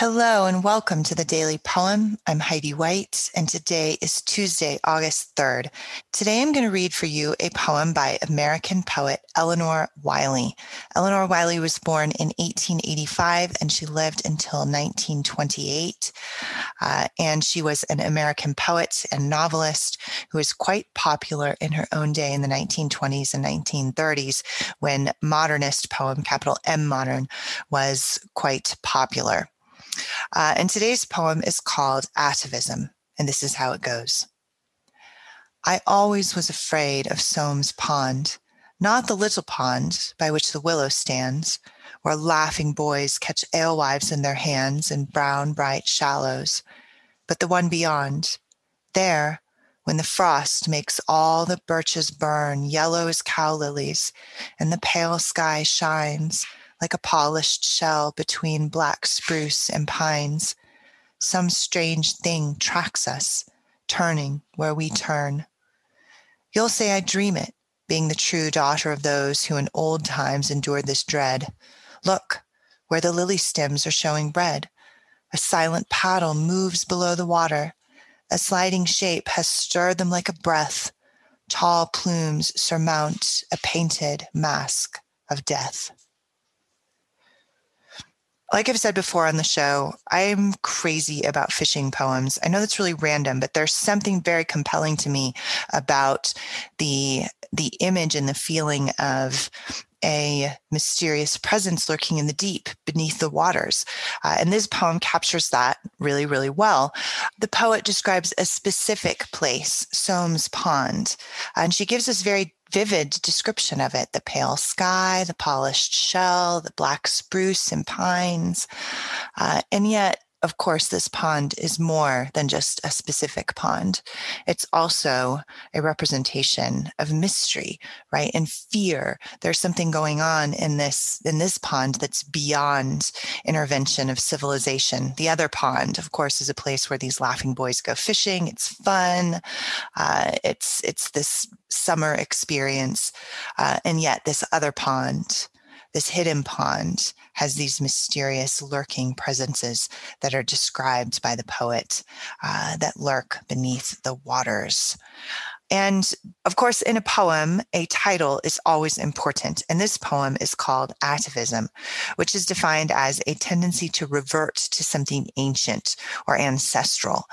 Hello and welcome to the Daily Poem. I'm Heidi White, and today is Tuesday, August 3rd. Today I'm going to read for you a poem by American poet Elinor Wylie. Elinor Wylie was born in 1885 and she lived until 1928. Uh, and she was an American poet and novelist who was quite popular in her own day in the 1920s and 1930s when modernist poem, capital M modern, was quite popular. Uh, and today's poem is called Atavism, and this is how it goes. I always was afraid of Somes Pond, not the little pond by which the willow stands, where laughing boys catch alewives in their hands in brown, bright shallows, but the one beyond. There, when the frost makes all the birches burn yellow as cow lilies, and the pale sky shines like a polished shell between black spruce and pines. Some strange thing tracks us, turning where we turn. You'll say I dream it, being the true daughter of those who in old times endured this dread. Look, where the lily stems are showing red. A silent paddle moves below the water. A sliding shape has stirred them like a breath. Tall plumes surmount a painted mask of death like I've said before on the show, I'm crazy about fishing poems. I know that's really random, but there's something very compelling to me about the the image and the feeling of a mysterious presence lurking in the deep beneath the waters. Uh, and this poem captures that really, really well. The poet describes a specific place, Somes Pond, and she gives us very vivid description of it the pale sky, the polished shell, the black spruce and pines. Uh, and yet, of course, this pond is more than just a specific pond. It's also a representation of mystery, right? And fear. There's something going on in this, in this pond that's beyond intervention of civilization. The other pond, of course, is a place where these laughing boys go fishing. It's fun. Uh, it's, it's this summer experience. Uh, and yet this other pond, this hidden pond has these mysterious lurking presences that are described by the poet uh, that lurk beneath the waters. And of course, in a poem, a title is always important. And this poem is called Atavism, which is defined as a tendency to revert to something ancient or ancestral.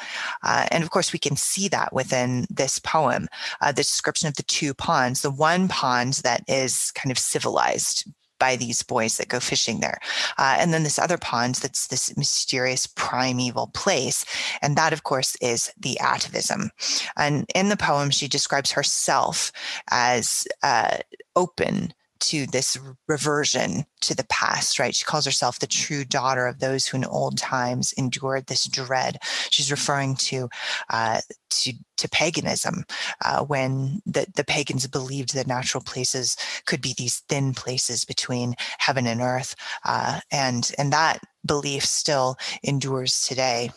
Uh, and of course, we can see that within this poem, uh, the description of the two ponds, the one pond that is kind of civilized by these boys that go fishing there. Uh, and then this other pond that's this mysterious primeval place. And that, of course, is the atavism. And in the poem, she describes herself as uh, open to this reversion to the past, right? She calls herself the true daughter of those who in old times endured this dread. She's referring to uh, to, to paganism uh, when the, the pagans believed that natural places could be these thin places between heaven and earth, uh, and and that belief still endures today.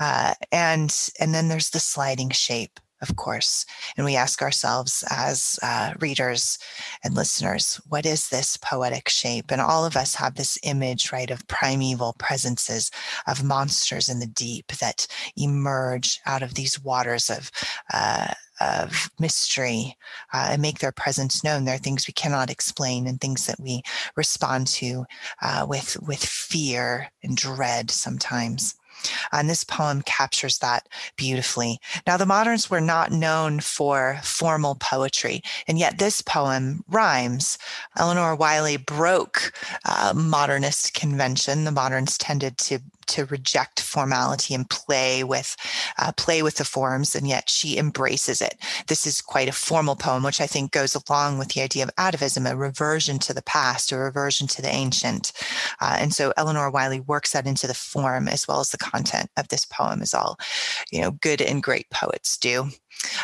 Uh, and and then there's the sliding shape of course. And we ask ourselves as uh, readers and listeners, what is this poetic shape? And all of us have this image, right, of primeval presences, of monsters in the deep that emerge out of these waters of. Uh, of mystery uh, and make their presence known. There are things we cannot explain and things that we respond to uh, with with fear and dread sometimes. And this poem captures that beautifully. Now, the moderns were not known for formal poetry, and yet this poem rhymes. Elinor Wylie broke uh, modernist convention. The moderns tended to to reject formality and play with uh, play with the forms and yet she embraces it. This is quite a formal poem which i think goes along with the idea of atavism a reversion to the past a reversion to the ancient. Uh, and so elinor wylie works that into the form as well as the content of this poem as all you know good and great poets do.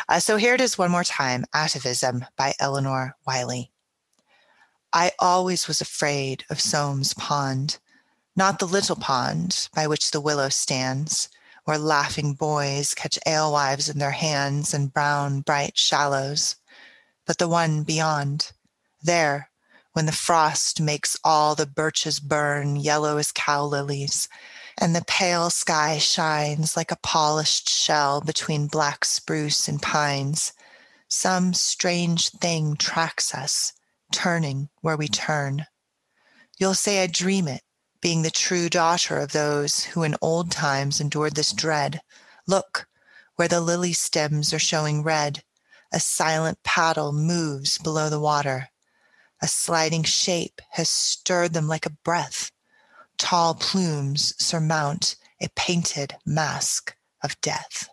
Uh, so here it is one more time atavism by elinor wylie. I always was afraid of Somes Pond not the little pond by which the willow stands, where laughing boys catch alewives in their hands in brown, bright shallows, but the one beyond, there, when the frost makes all the birches burn yellow as cow lilies, and the pale sky shines like a polished shell between black spruce and pines. Some strange thing tracks us, turning where we turn. You'll say I dream it, being the true daughter of those who in old times endured this dread. Look, where the lily stems are showing red, a silent paddle moves below the water. A sliding shape has stirred them like a breath. Tall plumes surmount a painted mask of death.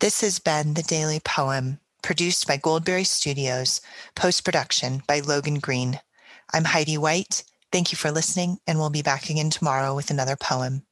This has been the Daily Poem, produced by Goldberry Studios, post production by Logan Green. I'm Heidi White. Thank you for listening, and we'll be back again tomorrow with another poem.